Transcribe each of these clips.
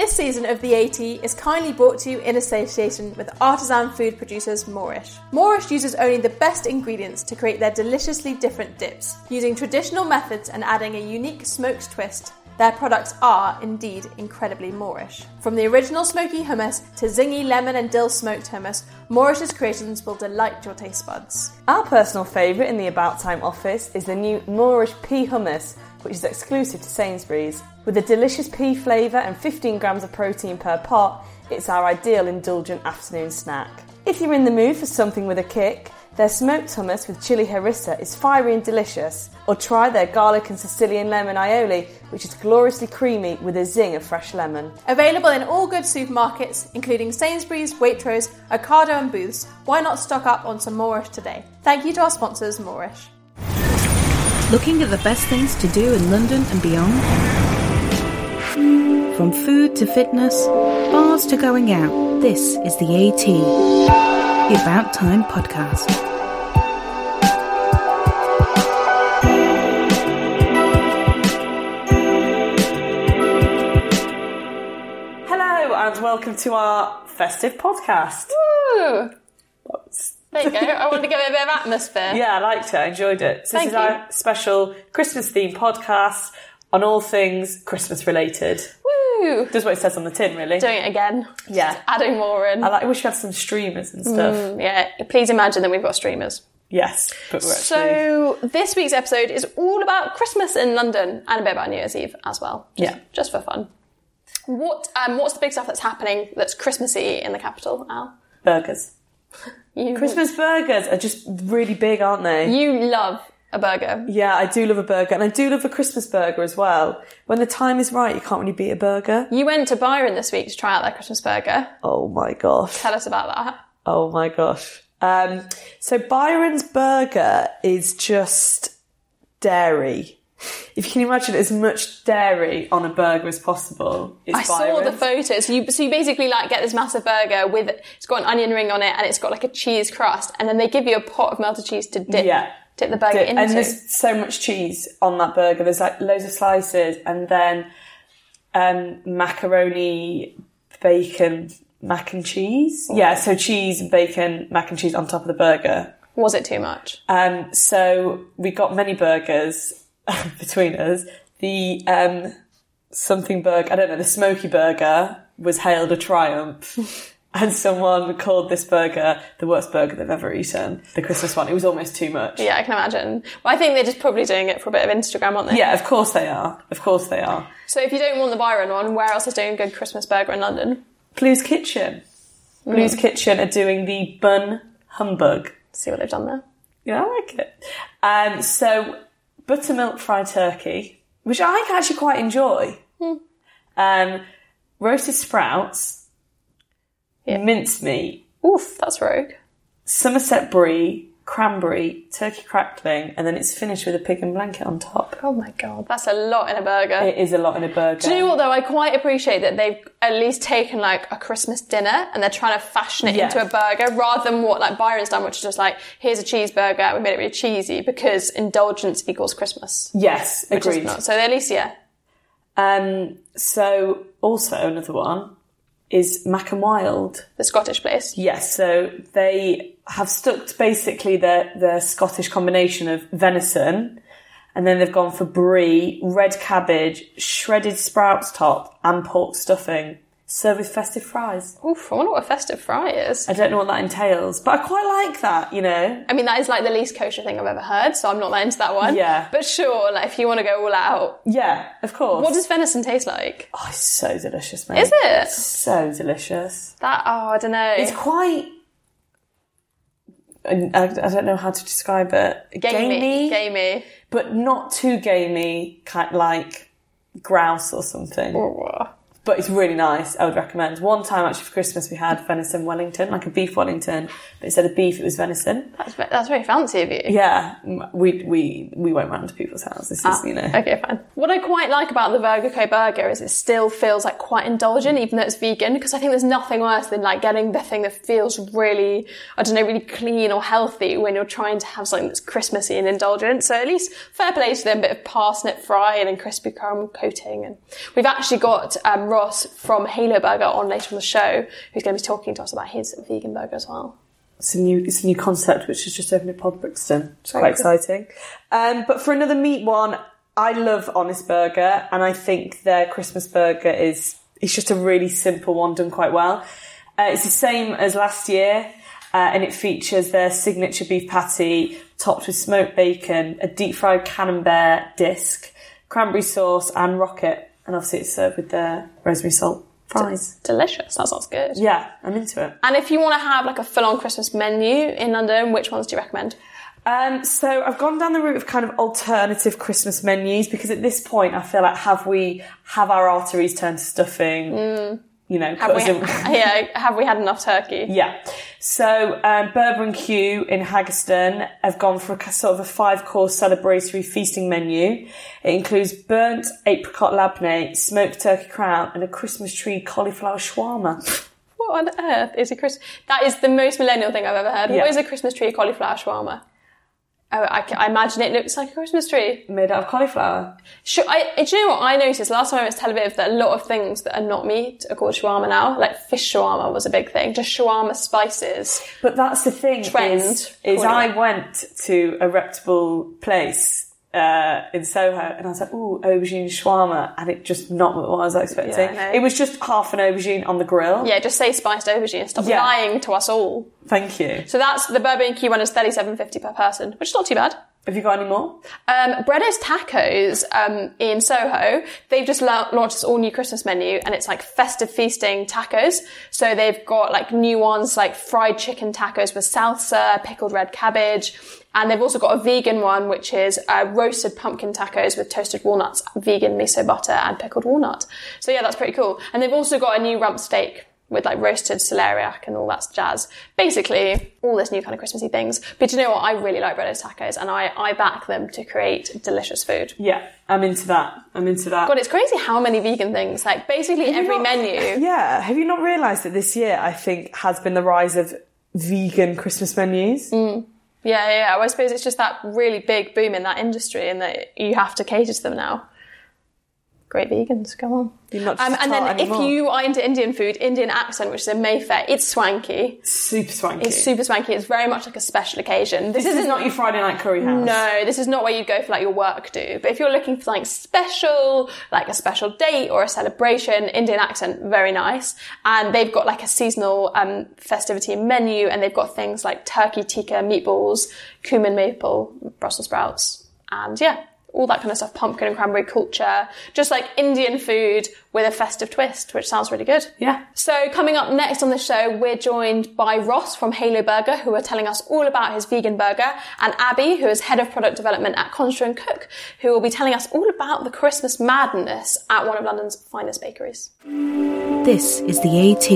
This season of The AT is kindly brought to you in association with artisan food producers Moorish. Moorish uses only the best ingredients to create their deliciously different dips, using traditional methods and adding a unique smoked twist. Their products are indeed incredibly Moorish. From the original smoky hummus to zingy lemon and dill smoked hummus, Moorish's creations will delight your taste buds. Our personal favourite in the About Time office is the new Moorish pea hummus, which is exclusive to Sainsbury's. With a delicious pea flavour and 15 grams of protein per pot, it's our ideal indulgent afternoon snack. If you're in the mood for something with a kick, their smoked hummus with chili harissa is fiery and delicious, or try their garlic and Sicilian lemon aioli, which is gloriously creamy with a zing of fresh lemon. Available in all good supermarkets, including Sainsbury's, Waitrose, Ocado, and Booths. Why not stock up on some Moorish today? Thank you to our sponsors, Moorish. Looking at the best things to do in London and beyond? From food to fitness, bars to going out, this is the AT, the About Time podcast. Hello, and welcome to our festive podcast. Woo! There you go. I wanted to give it a bit of atmosphere. Yeah, I liked it. I enjoyed it. So Thank this is you. our special Christmas themed podcast on all things Christmas related. Woo! Just what it says on the tin, really. Doing it again. Yeah. Adding more in. I, like, I wish we had some streamers and stuff. Mm, yeah, please imagine that we've got streamers. Yes, but we're actually. So this week's episode is all about Christmas in London and a bit about New Year's Eve as well. Just, Yeah. just for fun. What um, what's the big stuff that's happening that's Christmassy in the capital, Al? burgers. You, Christmas burgers are just really big, aren't they? You love a burger. Yeah, I do love a burger, and I do love a Christmas burger as well. When the time is right, you can't really beat a burger. You went to Byron this week to try out their Christmas burger. Oh my gosh. Tell us about that. Oh my gosh. Um, so Byron's burger is just dairy. If you can imagine as much dairy on a burger as possible, it's I saw the photos. So you, so you basically like get this massive burger with it's got an onion ring on it and it's got like a cheese crust, and then they give you a pot of melted cheese to dip Yeah. dip the burger into. And there's so much cheese on that burger. There's like loads of slices, and then um, macaroni, bacon, mac and cheese. Yeah, so cheese, bacon, mac and cheese on top of the burger. Was it too much? Um, so we got many burgers between us. The um, something burger, I don't know, the smoky burger was hailed a triumph. And someone called this burger the worst burger they've ever eaten. The Christmas one. It was almost too much. Yeah, I can imagine. Well, I think they're just probably doing it for a bit of Instagram, aren't they? Yeah, of course they are. Of course they are. So if you don't want the Byron one, where else is doing a good Christmas burger in London? Blues Kitchen. Blues Kitchen are doing the bun humbug. See what they've done there. Yeah, I like it. Um, so buttermilk fried turkey, which I actually quite enjoy. Um, roasted sprouts, mincemeat, Oof, that's rogue. Somerset brie, cranberry, turkey crackling, and then it's finished with a pig and blanket on top. Oh my god, that's a lot in a burger. It is a lot in a burger. Do you know what though? I quite appreciate that they've at least taken like a Christmas dinner and they're trying to fashion it Yeah. into a burger rather than what like Byron's done, which is just like here's a cheeseburger, we made it really cheesy because indulgence equals Christmas. Yes, Which is agreed. not. So at least yeah, Um, so also another one is Mac and Wild. the Scottish place. Yes, so they have stuck to basically their their Scottish combination of venison, and then they've gone for brie, red cabbage, shredded sprouts top, and pork stuffing, served with festive fries. Oof, I wonder what a festive fry is. I don't know what that entails, but I quite like that. You know, I mean, that is like the least kosher thing I've ever heard, so I'm not that into that one. Yeah. But sure, like if you want to go all out. yeah, of course. What does venison taste like? Oh, it's so delicious, mate. Is it? so delicious? That, oh, I don't know. It's quite. I, I don't know how to describe it. gamey. Gamey. but not too gamey, kind like grouse or something. Oh. But it's really nice. I would recommend. One time actually for Christmas we had venison Wellington, like a beef Wellington, but instead of beef it was venison. That's, that's very fancy of you. Yeah, we we we went round to people's houses. This is you know. Okay, fine. What I quite like about the Vurger Co burger is it still feels like quite indulgent, even though it's vegan, because I think there's nothing worse than like getting the thing that feels really, I don't know, really clean or healthy when you're trying to have something that's Christmassy and indulgent. So at least fair play to them, a bit of parsnip fry and then crispy caramel coating. And we've actually got um, Ross from Halo Burger on later on the show, who's going to be talking to us about his vegan burger as well. It's a new it's a new concept which has just opened at Pop Brixton. It's quite exciting. Um, but for another meat one, I love Honest Burger, and I think their Christmas burger is it's just a really simple one done quite well. Uh, it's the same as last year, uh, and it features their signature beef patty topped with smoked bacon, a deep fried camembert disc, cranberry sauce, and rocket. And obviously, it's served with the rosemary salt fries. Delicious. That sounds good. Yeah, I'm into it. And if you want to have like a full-on Christmas menu in London, which ones do you recommend? Um, so I've gone down the route of kind of alternative Christmas menus because at this point I feel like have we have our arteries turned to stuffing? You know. Have we, yeah, have we had enough turkey? yeah. So um, Berber and Q in Haggerston have gone for a sort of a five course celebratory feasting menu. It includes burnt apricot labneh, smoked turkey crown, and a Christmas tree cauliflower shawarma. What on earth is a Christmas? That is the most millennial thing I've ever heard. Yeah. What is a Christmas tree cauliflower shawarma? Oh, I, I imagine it looks like a Christmas tree. Made out of cauliflower. Sure, I, do you know what I noticed last time I was Tel Aviv that a lot of things that are not meat are called shawarma now. Like fish shawarma was a big thing. Just shawarma spices. But that's the thing Trend, is, is it. I went to a reputable place uh, in Soho and I was like, ooh, aubergine shawarma, and it just not what I was expecting. Yeah. It was just half an aubergine on the grill. Yeah, just say spiced aubergine. Stop Yeah. lying to us all. Thank you. So that's the Berber and Q one is thirty seven fifty per person, which is not too bad. Have you got any more? Um, Breddos Tacos um, in Soho, they've just la- launched this all new Christmas menu and it's like festive feasting tacos. So they've got like new ones like fried chicken tacos with salsa, pickled red cabbage. And they've also got a vegan one, which is uh, roasted pumpkin tacos with toasted walnuts, vegan miso butter and pickled walnut. So yeah, that's pretty cool. And they've also got a new rump steak with like roasted celeriac and all that jazz. Basically, all this new kind of Christmassy things. But you know what? I really like Breddos Tacos and I, I back them to create delicious food. Yeah, I'm into that. I'm into that. God, it's crazy how many vegan things, like basically Have every not- menu. Yeah. Have you not realised that this year, I think, has been the rise of vegan Christmas menus? Mm. Yeah, yeah, yeah. Well, I suppose it's just that really big boom in that industry and that you have to cater to them now. Great vegans, come on. You're not Um, and then if you are into Indian food, Indian accent, which is in Mayfair, it's swanky. Super swanky. It's super swanky. It's very much like a special occasion. this is not your Friday night curry house. No, this is not where you go for like your work do. But if you're looking for something special, like a special date or a celebration, Indian accent, very nice. And they've got like a seasonal um, festivity menu, and they've got things like turkey tikka, meatballs, cumin maple, Brussels sprouts, and yeah. All that kind of stuff, pumpkin and cranberry culture, just like Indian food with a festive twist, which sounds really good. Yeah. So coming up next on the show, we're joined by Ross from Halo Burger, who are telling us all about his vegan burger, and Abby, who is head of product development at Konditor and Cook, who will be telling us all about the Christmas madness at one of London's finest bakeries. This is the AT,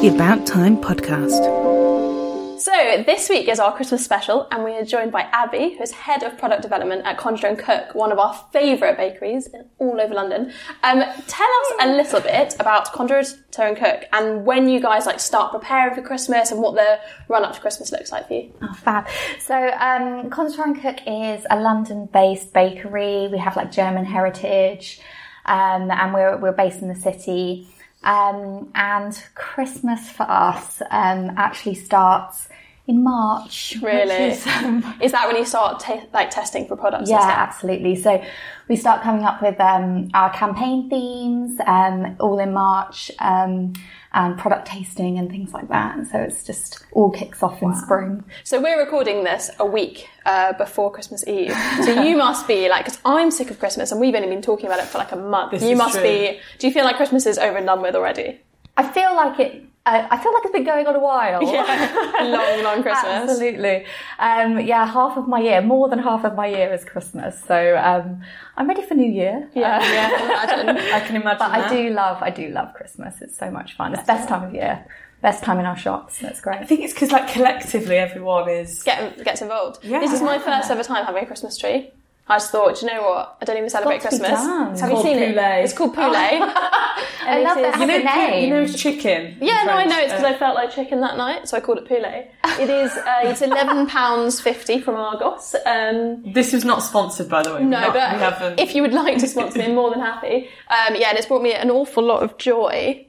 the About Time podcast. So this week is our Christmas special, and we are joined by Abby, who is head of product development at Konditor and Cook, one of our favourite bakeries in all over London. Um, tell us a little bit about Konditor and Cook and when you guys like start preparing for Christmas and what the run up to Christmas looks like for you. Oh, fab. So, um, Konditor and Cook is a London-based bakery. We have like German heritage, um, and we're we're based in the city. Um, and Christmas for us um, actually starts in March. Really? is, um, Is that when you start ta- like testing for products? yeah, and stuff? absolutely. So we start coming up with um, our campaign themes um, all in March um, and product tasting and things like that. And so it's just all kicks off in spring. So we're recording this a week uh, before Christmas Eve. So you must be like, because I'm sick of Christmas, and we've only been talking about it for like a month. This you is must true. be. Do you feel like Christmas is over and done with already? I feel like it. Uh, I feel like it's been going on a while. Yeah, long, long Christmas. Absolutely. Um, yeah, half of my year, more than half of my year is Christmas. So um, I'm ready for New Year. Yeah, Uh, yeah, I can imagine. I can imagine but that. I do love, I do love Christmas. It's so much fun. It's the best time of year. Best time in our shops. That's great. I think it's because like collectively everyone is. Get, gets involved. Yeah. This is my first ever time having a Christmas tree. I just thought, do you know what? I don't even celebrate got to be Christmas. done. Have you called seen poulet. it? It's called poulet. I love that. You know, Has name. you know it's chicken. Yeah, no, I French, know. It's because uh, I felt like chicken that night, so I called it poulet. It is. Uh, it's eleven pounds fifty from Argos. Um, This is not sponsored, by the way. no, Not- but we haven't. if you would like to sponsor me, I'm more than happy. Um, yeah, and it's brought me an awful lot of joy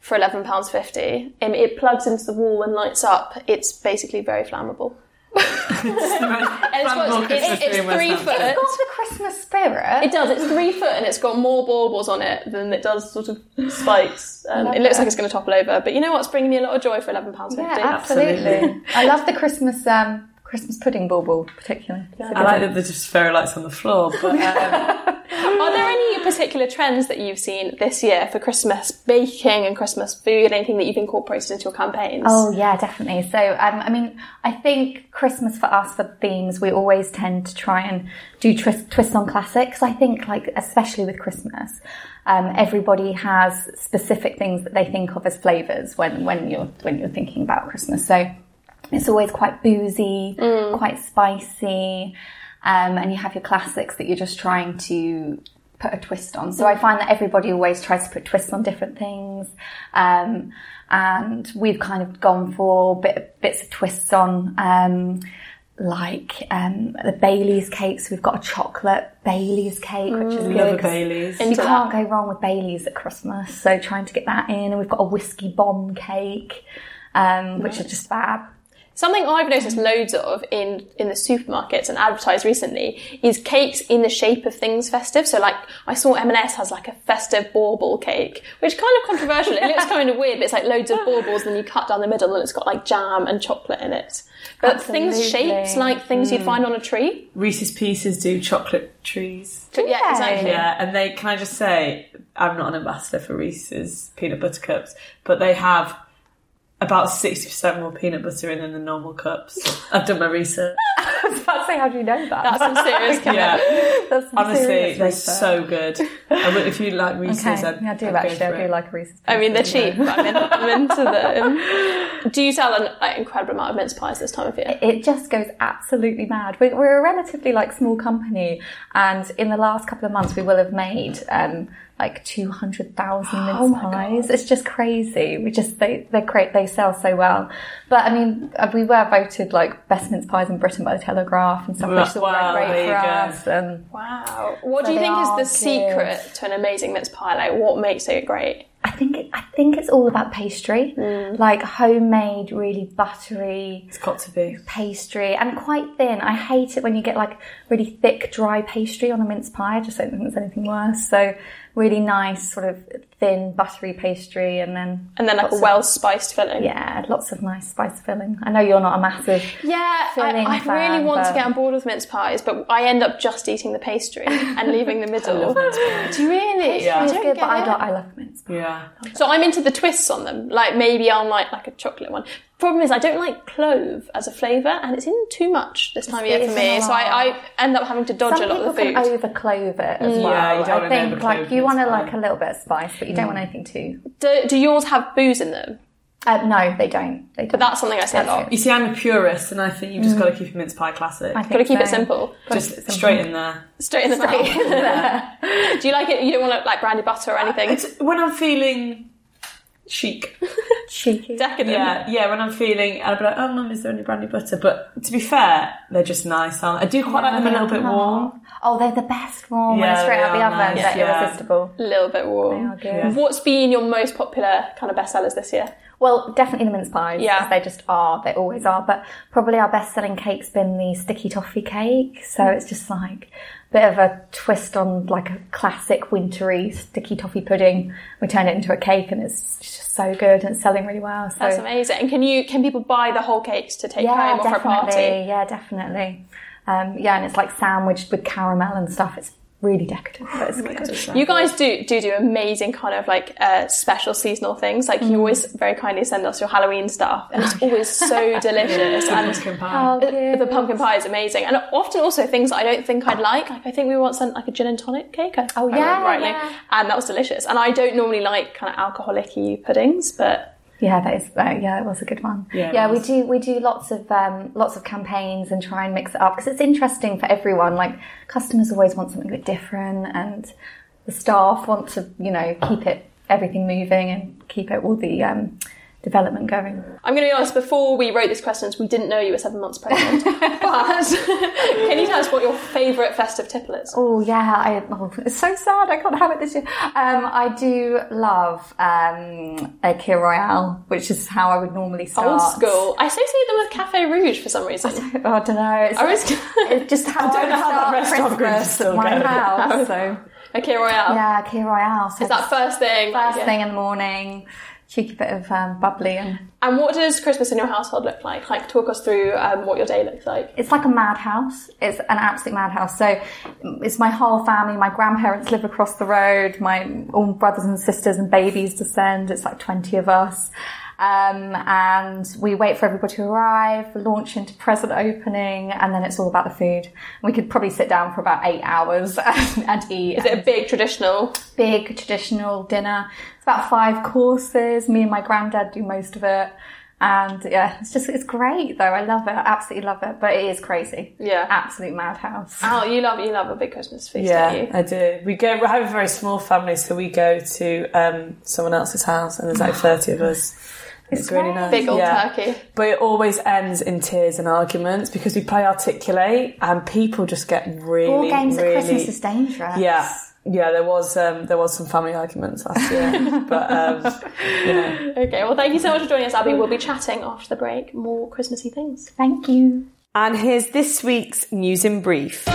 for eleven pounds fifty. Um, it plugs into the wall and lights up. It's basically very flammable. And it's, got, it's, it's three foot. It's got the Christmas spirit. It does. It's three foot and it's got more baubles on it than it does sort of spikes. Um, it looks like it's going to topple over, but you know what's bringing me a lot of joy for eleven pounds fifty. absolutely. Absolutely. I love the Christmas um, Christmas pudding bauble particularly. I like that there's just fairy lights on the floor, but um, Are there any particular trends that you've seen this year for Christmas baking and Christmas food? Anything that you've incorporated into your campaigns? Oh yeah, definitely. So um, I mean, I think Christmas for us for themes, we always tend to try and do twist, twist on classics. I think like especially with Christmas, um, everybody has specific things that they think of as flavors when when you're when you're thinking about Christmas. So it's always quite boozy, quite spicy, um, and you have your classics that you're just trying to put a twist on. So I find that everybody always tries to put twists on different things. Um, and we've kind of gone for bit, bits of twists on, um, like um, the Bailey's cakes. We've got a chocolate Bailey's cake, which is we good. love a 'cause Bailey's. You Into can't go wrong with Bailey's at Christmas. So trying to get that in, and we've got a whiskey bomb cake, um, which is just fab. Something I've noticed loads of in, in the supermarkets and advertised recently is cakes in the shape of things festive. So like I saw M&S has like a festive bauble cake, which kind of controversial. it looks kind of weird, but it's like loads of baubles and you cut down the middle and it's got like jam and chocolate in it. But things shapes like things you'd find on a tree. Reese's Pieces do chocolate trees. So, yeah, exactly. Yeah, and they can I just say I'm not an ambassador for Reese's peanut butter cups, but they have about sixty percent more peanut butter in than the normal cups. I've done my research. I was about to say, how do you know that? That's some serious Yeah, That's some honestly, serious they're research. so good. I would, if you like Reese's, Okay, I'd, yeah, I do I'd go actually. for I do it. like Reese's. I mean, they're cheap, but I'm, in, I'm into them. Do you sell an like, incredible amount of mince pies this time of year? It just goes absolutely mad. We're, we're a relatively like small company, and in the last couple of months, we will have made um, like two hundred thousand mince my pies. It's just crazy. We just they they're great. They sell so well. But I mean, uh, we were voted like best mince pies in Britain by the Telegraph and stuff, which is all Wow, great for go. us. And Wow. What So do you think is the secret to an amazing mince pie? Like, what makes it great? I think I think it's all about pastry, Mm. like homemade, really buttery. It's got to be. pastry and quite thin. I hate it when you get like really thick, dry pastry on a mince pie. I just don't think there's anything worse. So really nice, sort of thin, buttery pastry, and then And then like lots a of- well spiced filling. yeah, lots of nice spice filling. I know you're not a massive. Yeah, I, filling I really fan, want to get on board with mince pies, but I end up just eating the pastry and leaving the middle. love mince pies. Do you really? Yeah. I It's don't good, get but I it. don't. I love mince. pie. Yeah. So I'm into the twists on them. Like maybe I'll like like a chocolate one. Problem is I don't like clove as a flavour, and it's in too much this time of year for me. So. I, I end up having to dodge Some a lot people of the can over clove it as mm. well. Yeah, you don't I think like you want to like a little bit of spice, but you don't want mm. anything too. Do, do yours have booze in them? Uh, no, they don't. They don't. But that's something I say a lot. You see, I'm a purist, and I think you've just mm. got to keep a mince pie classic. I think Got to keep it so. simple. just straight in there. Straight in the mouth. Do you like it? You don't want to like brandy butter or uh, anything? It's when I'm feeling chic. Cheeky. Decadent. Yeah, yeah. When I'm feeling, I'll be like, "Oh, mum, is there any brandy butter?" But to be fair, they're just nice. aren't they? I do quite like them a little bit warm. Oh, they're the best warm when Yeah, straight they out the oven. nice, They're yeah. irresistible. A little bit warm. They are good. What's been your most popular kind of bestsellers this year? Well, definitely the mince pies. Yeah. 'cause They just are. They always are. But probably our best selling cake's been the sticky toffee cake. So mm. it's just like a bit of a twist on like a classic wintry sticky toffee pudding. We turned it into a cake and it's just so good and it's selling really well. So That's amazing. And can you can people buy the whole cakes to take yeah, home or for a party? Yeah, definitely. Um, yeah, and it's like sandwiched with caramel and stuff. It's really decorative. but it's good. You guys do do do amazing kind of like uh, special seasonal things. Like Mm. you always very kindly send us your Halloween stuff, and it's always so delicious. and Pumpkin pie. Oh, the, pumpkin pie is amazing, and often also things that I don't think I'd like. Like I think we once sent like a gin and tonic cake. I- Oh, if I yeah, remember rightly, yeah. and that was delicious. And I don't normally like kind of alcoholic-y puddings, but Yeah, that is uh, yeah, it was a good one. Yeah, yeah, we do we do lots of um, lots of campaigns and try and mix it up because it's interesting for everyone. Like customers always want something a bit different, and the staff want to you know keep it everything moving and keep it all the um, development going. I'm going to be honest, before we wrote these questions, we didn't know you were seven months pregnant. but can you tell us what your favourite festive tipple is? Oh yeah, I, oh, it's so sad I can't have it this year. Um, I do love um, a Kir Royale, which is how I would normally start. Old school. I associate them with Cafe Rouge for some reason. Oh, I don't know. It's, I was- it's just how I, don't know how that group Christmas still my going. house. So Okay, Royale. yeah, Kir Royale. So Is that first thing? first Yeah. thing in the morning? Cheeky bit of um, bubbly and And what does Christmas in your household look like? Like, talk us through um, what your day looks like. it's like a madhouse. It's an absolute madhouse. So it's my whole family. My grandparents live across the road. My all brothers and sisters and babies descend. It's like 20 of us. Um, and we wait for everybody to arrive, launch into present opening, and then it's all about the food. We could probably sit down for about eight hours and, and eat. Is it a big traditional? big traditional dinner. It's about five courses. Me and my granddad do most of it. And yeah, it's just, it's great though. I love it. I absolutely love it. But it is crazy. Yeah. Absolute madhouse. Al, you love you love a big Christmas feast, Yeah, don't you? I do. We go. We have a very small family, so we go to um, someone else's house, and there's like thirty of us. It's, really nice. Big old yeah. turkey. But it always ends in tears and arguments because we play articulate, and people just get really, Board games really. at Christmas is dangerous. yeah, yeah. There was um, there was some family arguments last year, but um, you know. Okay, well, thank you so much for joining us, Abby. We'll be chatting after the break more Christmassy things. Thank you. And here's this week's news in brief.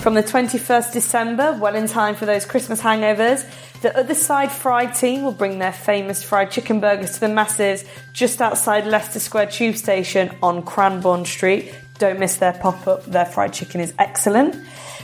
From the 21st December, well in time for those Christmas hangovers, the Other Side Fried team will bring their famous fried chicken burgers to the masses just outside Leicester Square Tube Station on Cranbourn Street. Don't miss their pop up, their fried chicken is excellent.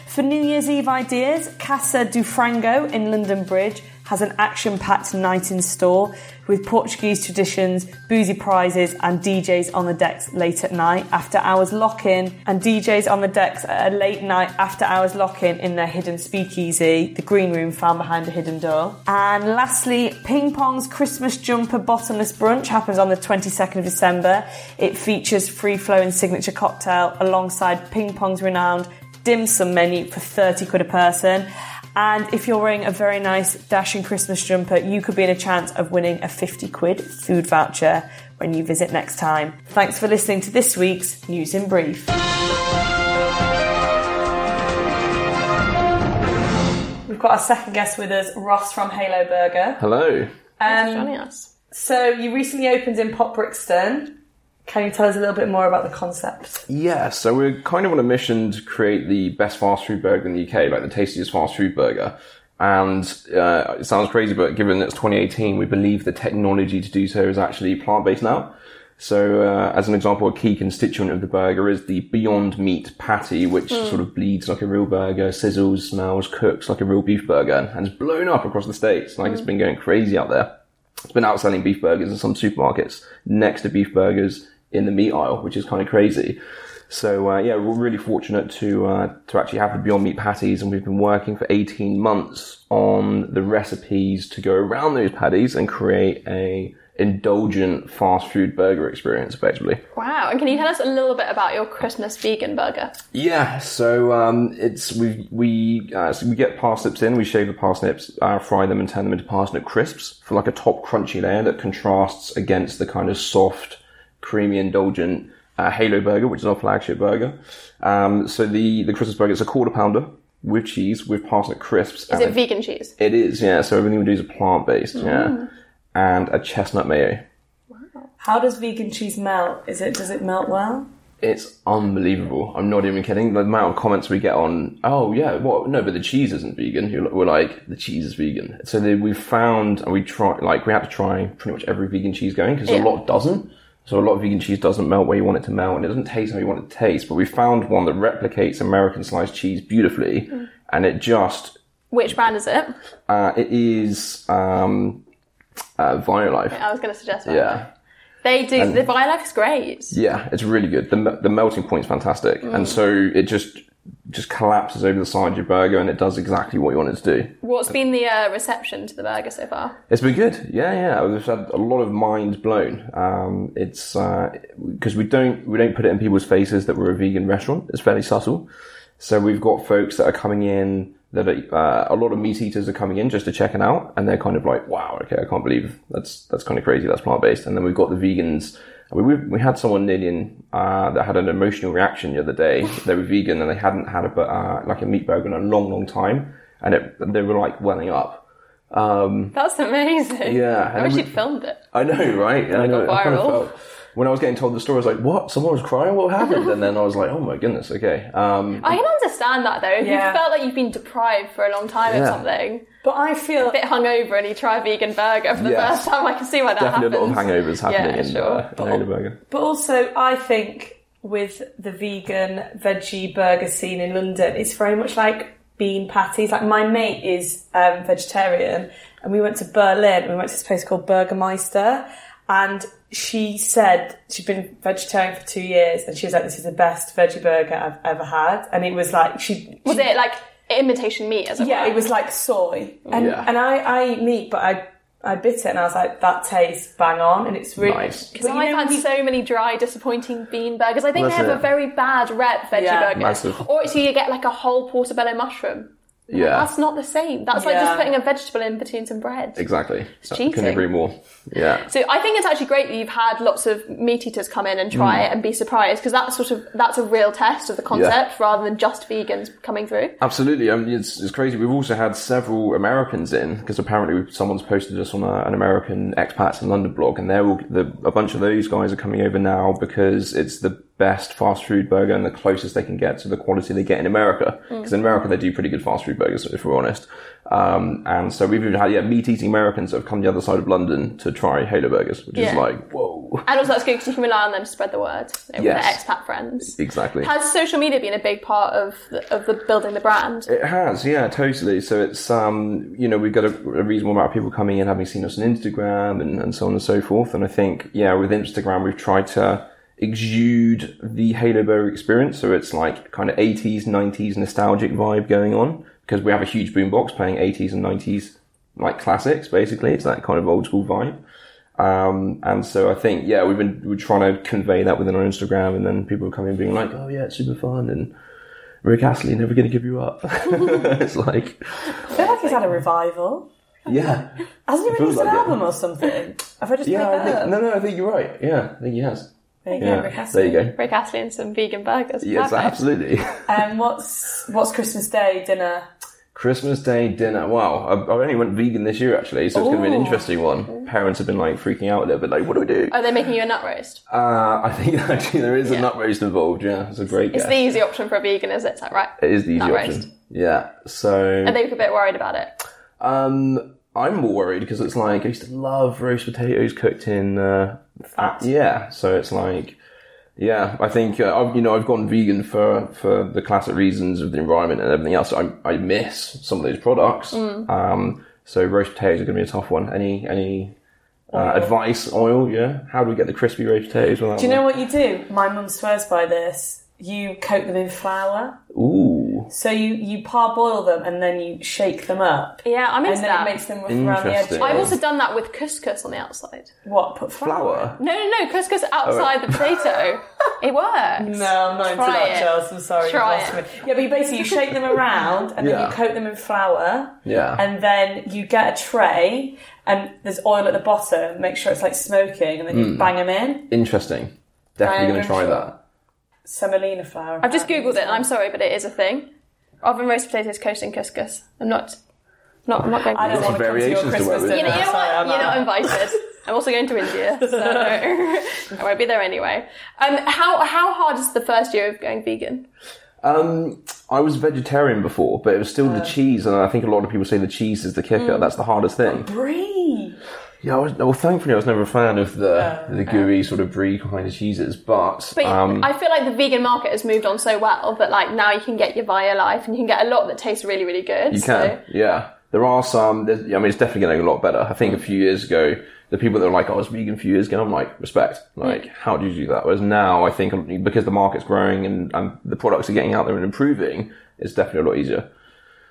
For New Year's Eve ideas, Casa do Frango in London Bridge has an action packed night in store with Portuguese traditions, boozy prizes, and DJs on the decks late at night after hours lock in, and DJs on the decks at a late night after hours lock in in their hidden speakeasy, the green room found behind a hidden door. And lastly, Ping Pong's Christmas Jumper Bottomless Brunch happens on the 22nd of December. It features free flowing signature cocktail alongside Ping Pong's renowned dim sum menu for 30 quid a person. And if you're wearing a very nice dashing Christmas jumper, you could be in a chance of winning a 50 quid food voucher when you visit next time. Thanks for listening to this week's News in Brief. We've got our second guest with us, Ross from Halo Burger. Hello. Thanks for Um, joining us. so you recently opened in Pop Brixton. Can you tell us a little bit more about the concept? Yeah, so we're kind of on a mission to create the best fast food burger in the UK, like the tastiest fast food burger. And uh, it sounds crazy, but given that it's 2018, we believe the technology to do so is actually plant-based now. So, uh, as an example, a key constituent of the burger is the Beyond Meat patty, which sort of bleeds like a real burger, sizzles, smells, cooks like a real beef burger, and it's blown up across the states. Like it's been going crazy out there. It's been outselling beef burgers in some supermarkets next to beef burgers in the meat aisle, which is kind of crazy. So uh, yeah, we're really fortunate to uh, to actually have the Beyond Meat patties, and we've been working for 18 months on the recipes to go around those patties and create a indulgent fast food burger experience, effectively. Wow, and can you tell us a little bit about your Christmas vegan burger? Yeah, so um, it's we we uh, so we get parsnips in, we shave the parsnips, uh, fry them, and turn them into parsnip crisps for like a top crunchy layer that contrasts against the kind of soft, creamy, indulgent uh, Halo burger, which is our flagship burger. Um, so the the Christmas burger is a quarter pounder with cheese with parsnip crisps. Is it vegan cheese? It is, yeah. So everything we do is plant based, yeah, and a chestnut mayo. Wow. How does vegan cheese melt? Is it does it melt well? It's unbelievable. I'm not even kidding. The amount of comments we get on, oh yeah, what? No, but the cheese isn't vegan. We're like, the cheese is vegan. So they, we found, and we try, like, we had to try pretty much every vegan cheese going because Yeah. a lot doesn't. So a lot of vegan cheese doesn't melt where you want it to melt, and it doesn't taste how you want it to taste. But we found one that replicates American sliced cheese beautifully, and it just, Which brand is it? uh, it is um, uh, Violife. I was going to suggest that. Yeah. They do. the Violife is great. Yeah, it's really good. The, the melting point's fantastic. And so it just, just collapses over the side of your burger and it does exactly what you want it to do. What's been the uh, reception to the burger so far? It's been good. Yeah, yeah. We've had a lot of minds blown. Um, it's uh because we don't we don't put it in people's faces that we're a vegan restaurant. It's fairly subtle. So we've got folks that are coming in that are, uh, a lot of meat eaters are coming in just to check it out, and they're kind of like, "Wow, okay, I can't believe that's that's kind of crazy. That's plant based." And then we've got the vegans. We, we, we had someone nearly in, uh, that had an emotional reaction the other day. They were vegan and they hadn't had a uh, like a meat burger in a long, long time, and it, they were like welling up. Um, That's amazing. Yeah, I wish we- you'd filmed it. I know, right? I know. got I kind of viral. felt when I was getting told the story, I was like, "What? Someone was crying? What happened?" and then I was like, "Oh my goodness, okay." Um, I can understand that though. If Yeah. you felt like you've been deprived for a long time of something, But I feel a bit hungover, and you try a vegan burger for the Yes. first time, I can see why that definitely happens. a lot of hangovers happening Yeah, in, sure. uh, in Halo Burger. But also, I think with the vegan veggie burger scene in London, it's very much like bean patties. Like my mate is um, vegetarian, and we went to Berlin. We went to this place called Burgermeister, and she said she'd been vegetarian for two years, and she was like, "This is the best veggie burger I've ever had." And it was like she Was it like imitation meat? As it yeah, were? it was like soy, and Yeah. and I I eat meat, but I I bit it, and I was like, "That tastes bang on," and it's really Nice. Because But I've know had when so many dry, disappointing bean burgers. I think That's they have it. a very bad rep, veggie Yeah. burgers. Massive. Or it's you get like a whole portobello mushroom. Yeah, That's not the same. That's like just putting a vegetable in between some bread. exactly. It's cheating. couldn't agree more. Yeah. So I think it's actually great that you've had lots of meat eaters come in and Mm. try it and be surprised because that's sort of that's a real test of the concept rather than just vegans coming through. Absolutely. I mean, it's, it's crazy. We've also had several Americans in because apparently someone's posted us on a, an American expats in London blog, and they're all the, a bunch of those guys are coming over now because it's the best fast food burger and the closest they can get to the quality they get in America. Because in America they do pretty good fast food burgers, if we're honest. Um, and so we've even had yeah meat eating Americans that have come the other side of London to try Halo burgers, which is like whoa. And also that's good because you can rely on them to spread the word with Yes. their expat friends. Exactly. Has social media been a big part of the, of the building the brand? It has, yeah, totally. So it's, um, you know, we've got a, a reasonable amount of people coming in, having seen us on Instagram and, and so on and so forth. And I think, yeah, with Instagram, we've tried to exude the Halo Burger experience. So it's like kind of 80s, 90s nostalgic vibe going on because we have a huge boombox playing 80s and 90s like classics, basically. It's that kind of old school vibe. Um, and so I think, yeah, we've been, we're trying to convey that within our Instagram and then people come in being like, oh yeah, it's super fun and Rick Astley, never gonna give you up. it's like, I feel like he's had a revival. yeah. Hasn't he released an like it. album or something? Have I just Yeah, I think, no, no, I think you're right. Yeah, I think he has. There you go, Yeah, Rick Astley. there you go. Rick Astley and some vegan burgers. Yes, Perfect. absolutely. Um, what's what's Christmas Day dinner? Christmas Day dinner. Wow, I, I only went vegan this year actually, so it's going to be an interesting one. Parents have been like freaking out a little bit, like, what do we do? Are they making you a nut roast? Uh, I think actually there is a nut roast involved. Yeah, it's a great It's guess. the easy option for a vegan, is it? Is that right? It is the easy nut option. roast. Yeah. So Are they a bit worried about it? Um, I'm more worried because it's like I used to love roast potatoes cooked in uh, fat. Yeah, so it's like, yeah, I think uh, I've you know I've gone vegan for for the classic reasons of the environment and everything else. I I miss some of those products. Um, so roast potatoes are going to be a tough one. Any any uh, advice? Oil? Yeah. How do we get the crispy roast potatoes? Without Do you know what you do? My mum swears by this. You coat them in flour. Ooh, So you, you parboil them and then you shake them up. Yeah, I'm into And then that. it makes them rough around the edges. Interesting. I've also done that with couscous on the outside. What? Put flour? flour. No, no, no, couscous outside the potato. It works. No, I'm not into Try that, it. Charles. I'm sorry. Try you've lost it. me. Yeah, but you basically you shake them around and then Yeah. you coat them in flour. Yeah. And then you get a tray and there's oil at the bottom. Make sure it's like smoking and then Hmm. you bang them in. Interesting. Definitely going to try that. Semolina flour. I've just googled it, and I'm sorry, but it is a thing. Oven roast potatoes coating couscous. I'm not, not, I'm not going. I don't to want to come to your variations to work Christmas dinner. You know, you know Sorry, what? I'm You're not invited. I'm also going to India, so I won't be there anyway. Um, how how hard is the first year of going vegan? Um, I was vegetarian before, but it was still Uh. the cheese, and I think a lot of people say the cheese is the kicker. That's the hardest thing. Brie. Yeah, I was, well, thankfully, I was never a fan of the the gooey sort of brie kind of cheeses, but, But um, I feel like the vegan market has moved on so well that like now you can get your Violife and you can get a lot that tastes really really good. you so. can. Yeah, there are some. there's- I mean, it's definitely getting a lot better. I think a few years ago, the people that were like, "I was vegan a few years ago," I'm like, respect. Like, how do you do that? Whereas now, I think because the market's growing and, and the products are getting out there and improving, it's definitely a lot easier.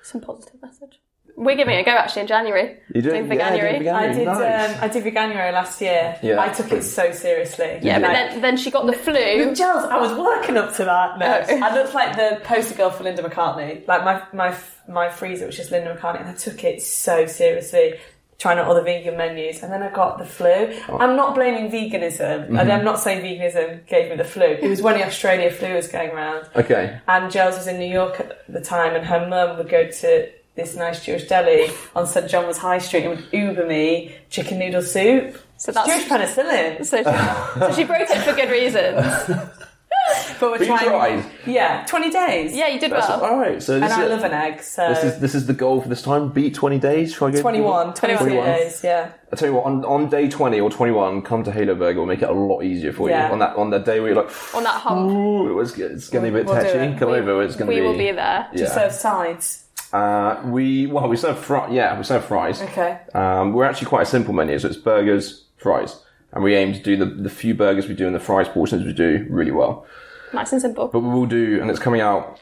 Some positive message. We're giving it a go actually in January. You do? Doing Yeah, Veganuary. doing I did. Nice. Um, I did Veganuary last year. Yeah. I took it so seriously. Yeah, but then, then she got the flu. Giles, I was working up to that. No, Oh. I looked like the poster girl for Linda McCartney. Like my my my freezer was just Linda McCartney, and I took it so seriously, trying out all the vegan menus, and then I got the flu. I'm not blaming veganism, and I'm not saying veganism gave me the flu. It was when the Australia flu was going around, Okay. and Giles was in New York at the time, and her mum would go to this nice Jewish deli on St John's High Street and would Uber me chicken noodle soup. So that's Jewish penicillin. so she, so she broke it for good reasons. But we're But you trying. tried. Yeah, 20 days. Yeah, you did That's well. all right. So this And I is, love an egg, so this is this is the goal for this time. Beat 20 days. Shall I go? 21, 22 21. days, yeah. I tell you what, on, on day 20 or 21, come to Halo Burger. We'll make it a lot easier for Yeah. you. On that on that day where you're like, On that hump, ooh, it was, it's going to be a bit We'll touchy. Come We- over. It's going to be. we be. will be there. Yeah. Serve sides. Uh, we well, we serve fries. Yeah, we serve fries. Okay. Um, we're actually quite a simple menu, so it's burgers, fries, and we aim to do the the few burgers we do and the fries portions we do really well. Nice and simple. But we will do, and it's coming out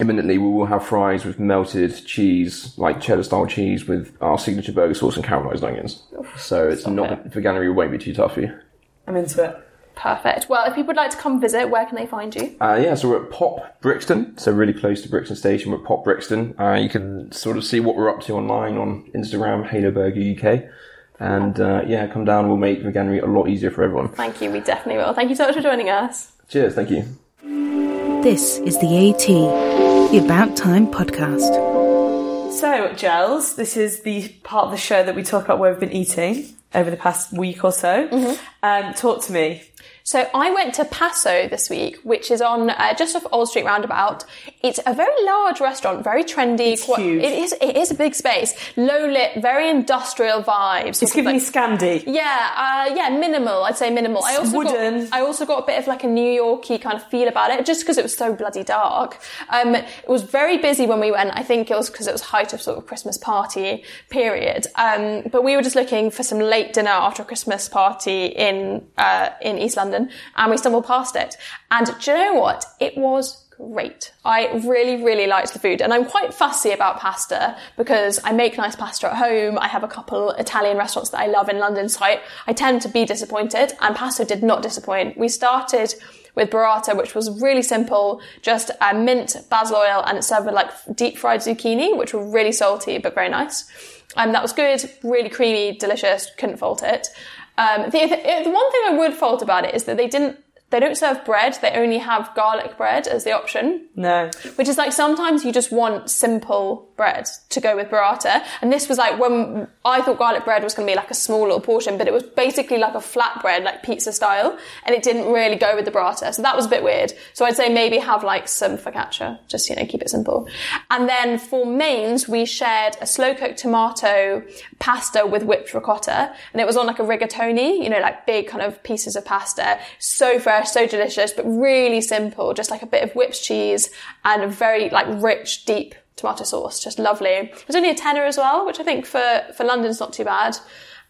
imminently. We will have fries with melted cheese, like cheddar style cheese, with our signature burger sauce and caramelized onions. So it's not it. veganuary won't be too tough for you. I'm into it. Perfect. Well, if people would like to come visit, where can they find you? Uh, yeah, so we're at Pop Brixton, so really close to Brixton Station. We're at Pop Brixton. Uh, you can sort of see what we're up to online on Instagram, Halo Burger UK. And uh, yeah, come down. We'll make veganuary a lot easier for everyone. Thank you. We definitely will. Thank you so much for joining us. Cheers. Thank you. This is the AT, the About Time podcast. So, Gels, this is the part of the show that we talk about where we've been eating over the past week or so. Mm-hmm. Um, talk to me. So I went to Passo this week, which is on uh, just off Old Street Roundabout. It's a very large restaurant, very trendy. It's huge. It is. It is a big space, low lit, very industrial vibes. It's giving me Scandi. Yeah, uh, yeah, minimal. I'd say minimal. I also wooden. Got, I also got a bit of like a New Yorky kind of feel about it, just because it was so bloody dark. Um, it was very busy when we went. I think it was because it was height of sort of Christmas party period. Um, but we were just looking for some late dinner after a Christmas party in uh, in East London, and we stumbled past it. And do you know what? It was great. I really, really liked the food. And I'm quite fussy about pasta because I make nice pasta at home. I have a couple Italian restaurants that I love in London, so I, I tend to be disappointed. And pasta did not disappoint. We started with burrata, which was really simple, just uh, mint, basil oil, and it's served with like deep fried zucchini, which were really salty but very nice. And that was good, really creamy, delicious, couldn't fault it. Um, the, the, the one thing I would fault about it is that they didn't they don't serve bread, they only have garlic bread as the option. No. Which is like sometimes you just want simple bread to go with burrata. And this was like when I thought garlic bread was going to be like a small little portion, but it was basically like a flat bread, like pizza style. And it didn't really go with the burrata. So that was a bit weird. So I'd say maybe have like some focaccia, just, you know, keep it simple. And then for mains, we shared a slow cooked tomato pasta with whipped ricotta. And it was on like a rigatoni, you know, like big kind of pieces of pasta. So fresh, so delicious, but really simple. Just like a bit of whipped cheese and a very like rich, deep tomato sauce. Just lovely. It was only a tenner as well, which I think for, for London's not too bad.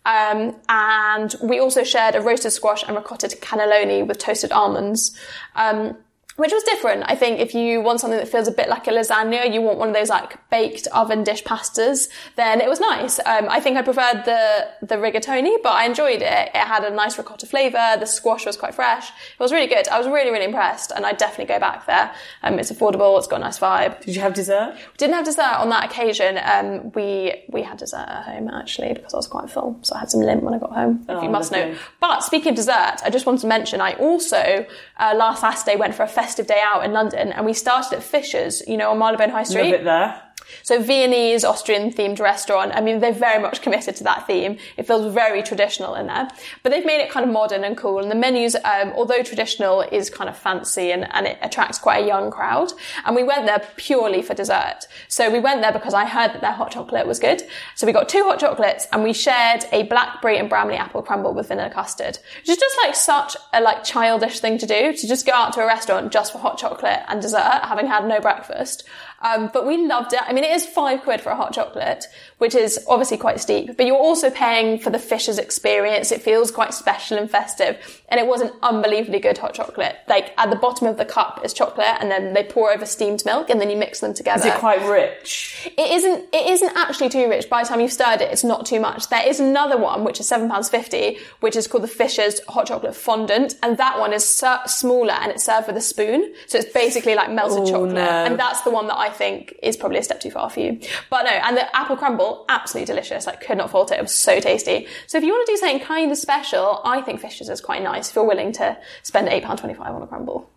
Um, and we also shared a roasted squash and ricotta cannelloni with toasted almonds. Um, which was different. I think if you want something that feels a bit like a lasagna, you want one of those like baked oven dish pastas, then it was nice. Um, I think I preferred the the rigatoni, but I enjoyed it. It had a nice ricotta flavour. The squash was quite fresh. It was really good. I was really really impressed, and I'd definitely go back there. Um, it's affordable. It's got a nice vibe. Did you have dessert? We didn't have dessert on that occasion. Um, we we had dessert at home actually because I was quite full, so I had some Lindt when I got home. If you must lovely. know. But speaking of dessert, I just wanted to mention I also uh, last Saturday went for a festive day out in London, and we started at Fischer's, you know, on Marylebone High Love Street. it there. So Viennese, Austrian themed restaurant. I mean, they're very much committed to that theme. It feels very traditional in there, but they've made it kind of modern and cool. And the menus, um, although traditional, is kind of fancy and, and it attracts quite a young crowd. And we went there purely for dessert. So we went there because I heard that their hot chocolate was good. So we got two hot chocolates and we shared a blackberry and bramley apple crumble with vanilla custard, which is just like such a like childish thing to do to just go out to a restaurant just for hot chocolate and dessert, having had no breakfast. Um, but we loved it. I mean, it is five quid for a hot chocolate, which is obviously quite steep, but you're also paying for the Fischer's experience. It feels quite special and festive. And it was an unbelievably good hot chocolate. Like at the bottom of the cup is chocolate and then they pour over steamed milk and then you mix them together. Is it quite rich? It isn't. It isn't actually too rich. By the time you've stirred it, it's not too much. There is another one which is seven pounds fifty, which is called the Fischer's Hot Chocolate Fondant, and that one is ser- smaller and it's served with a spoon. So it's basically like melted Oh, chocolate, no. and that's the one that I think is probably a step too far for you. But no, and the apple crumble, absolutely delicious. Like could not fault it. It was so tasty. So if you want to do something kind of special, I think Fischer's is quite nice. If you're willing to spend eight pound twenty five on a crumble,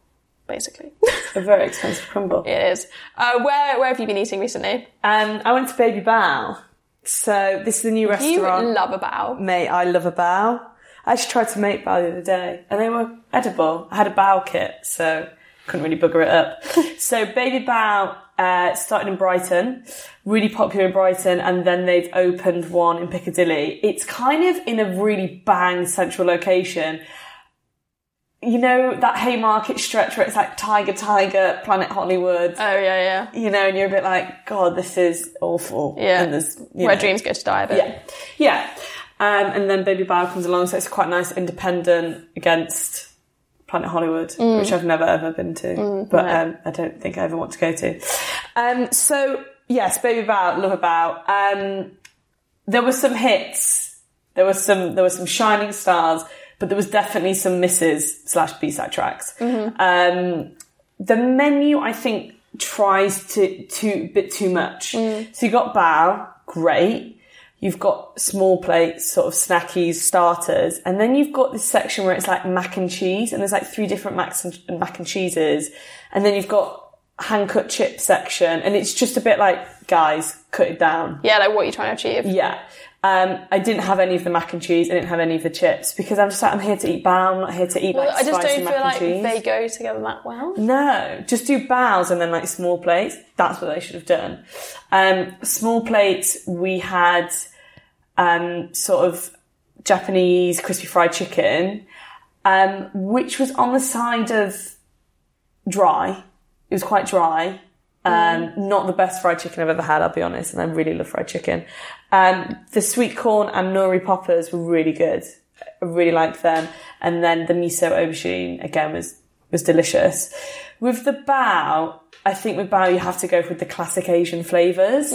basically. A very expensive crumble. It is. Uh, where where have you been eating recently? Um, I went to Baby Bao. So this is the new You restaurant. love a bao. Mate, I love a bao. I actually tried to make bao the other day, and they were edible. I had a bao kit, so couldn't really bugger it up. so Baby Bao uh, started in Brighton, really popular in Brighton, and then they've opened one in Piccadilly. It's kind of in a really bang central location. You know that Haymarket stretch where it's like Tiger, Tiger, Planet Hollywood. Oh yeah, yeah. you know, and you're a bit like, God, this is awful. Yeah. And there's, you Where know, dreams go to die. But yeah, yeah. Um, and then Baby Bao comes along, so it's quite nice, independent against Planet Hollywood, Mm. which I've never ever been to, but um, I don't think I ever want to go to. Um, so yes, Baby Bao, love a bao. Um, there were some hits, there was some, there were some shining stars, but there was definitely some misses slash B side tracks. Mm-hmm. Um, the menu, I think, tries to to bit too much. Mm. So you got bao, great. You've got small plates, sort of snackies, starters, and then you've got this section where it's like mac and cheese, and there's like three different macs and, mac and cheeses, and then you've got hand cut chip section, and it's just a bit like, guys, cut it down. yeah, like what you're trying to achieve. Yeah. Um, I didn't have any of the mac and cheese. I didn't have any of the chips because I'm just like, I'm here to eat bao. I'm not here to eat Well, like I just spicy don't mac feel like cheese. they go together that well. No, just do baos and then like small plates. That's what they should have done. Um, small plates, we had um, sort of Japanese crispy fried chicken, um, which was on the side of dry. It was quite dry. Um, not the best fried chicken I've ever had, I'll be honest, and I really love fried chicken. Um, the sweet corn and nori poppers were really good. I really liked them. And then the miso aubergine again was was delicious. With the bao, I think with bao you have to go with the classic Asian flavours.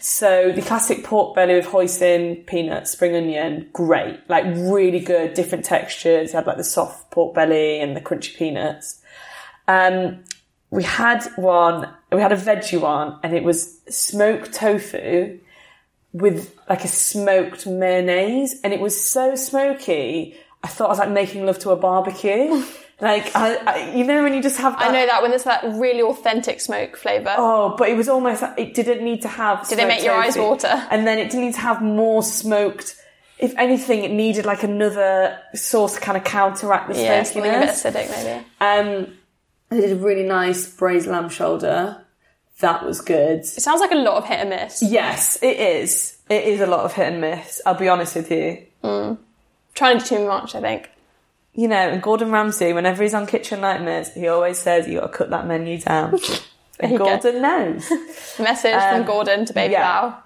So the classic pork belly with hoisin, peanuts, spring onion, great. Like really good, different textures. You had like the soft pork belly and the crunchy peanuts. Um, we had one, we had a veggie one, and it was smoked tofu with like a smoked mayonnaise, and it was so smoky. I thought I was like making love to a barbecue. like, I, I, you know, when you just have that. I know that when there's that really authentic smoke flavour. Oh, but it was almost like it didn't need to have. Did it make your eyes water? And then it didn't need to have more smoked. If anything, it needed like another sauce to kind of counteract the yeah, a bit acidic maybe. Um, they did a really nice braised lamb shoulder. That was good. It sounds like a lot of hit and miss. Yes, it is. It is a lot of hit and miss. I'll be honest with you. Trying to do too much, I think. You know, and Gordon Ramsay, whenever he's on Kitchen Nightmares, he always says you got to cut that menu down. and you go. Gordon knows. Message Um, from Gordon to Baby yeah. Bao.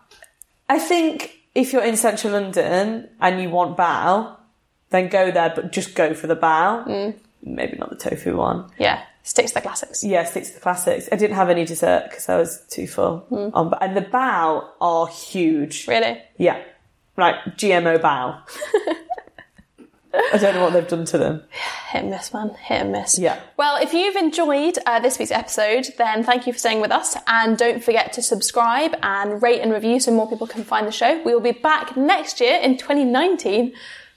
I think if you're in central London and you want bao, then go there, but just go for the bao. Maybe not the tofu one. Yeah, stick to the classics. Yeah, stick to the classics. I didn't have any dessert because I was too full. On, and the bao are huge. Really? Yeah, like GMO bao. I don't know what they've done to them. Hit and miss, man. Hit and miss. Yeah. Well, if you've enjoyed uh, this week's episode, then thank you for staying with us. And don't forget to subscribe and rate and review so more people can find the show. We will be back next year in 2019.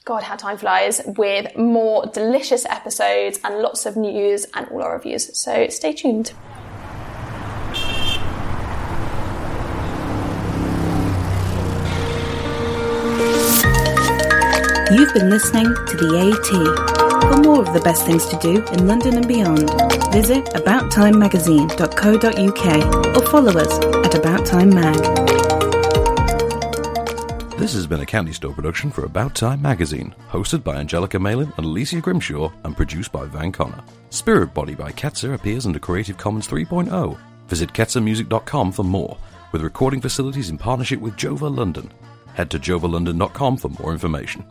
God, how time flies with more delicious episodes and lots of news and all our reviews. So stay tuned. You've been listening to The AT. For more of the best things to do in London and beyond, visit abouttimemagazine.co.uk or follow us at About Time Mag. This has been a Candy Store production for About Time magazine, hosted by Angelica Malin and Alicia Grimshaw, and produced by Van Connor. Spirit Body by Ketsa appears under Creative Commons 3.0. Visit ketsamusic.com for more, with recording facilities in partnership with Jova London. Head to jovalondon.com for more information.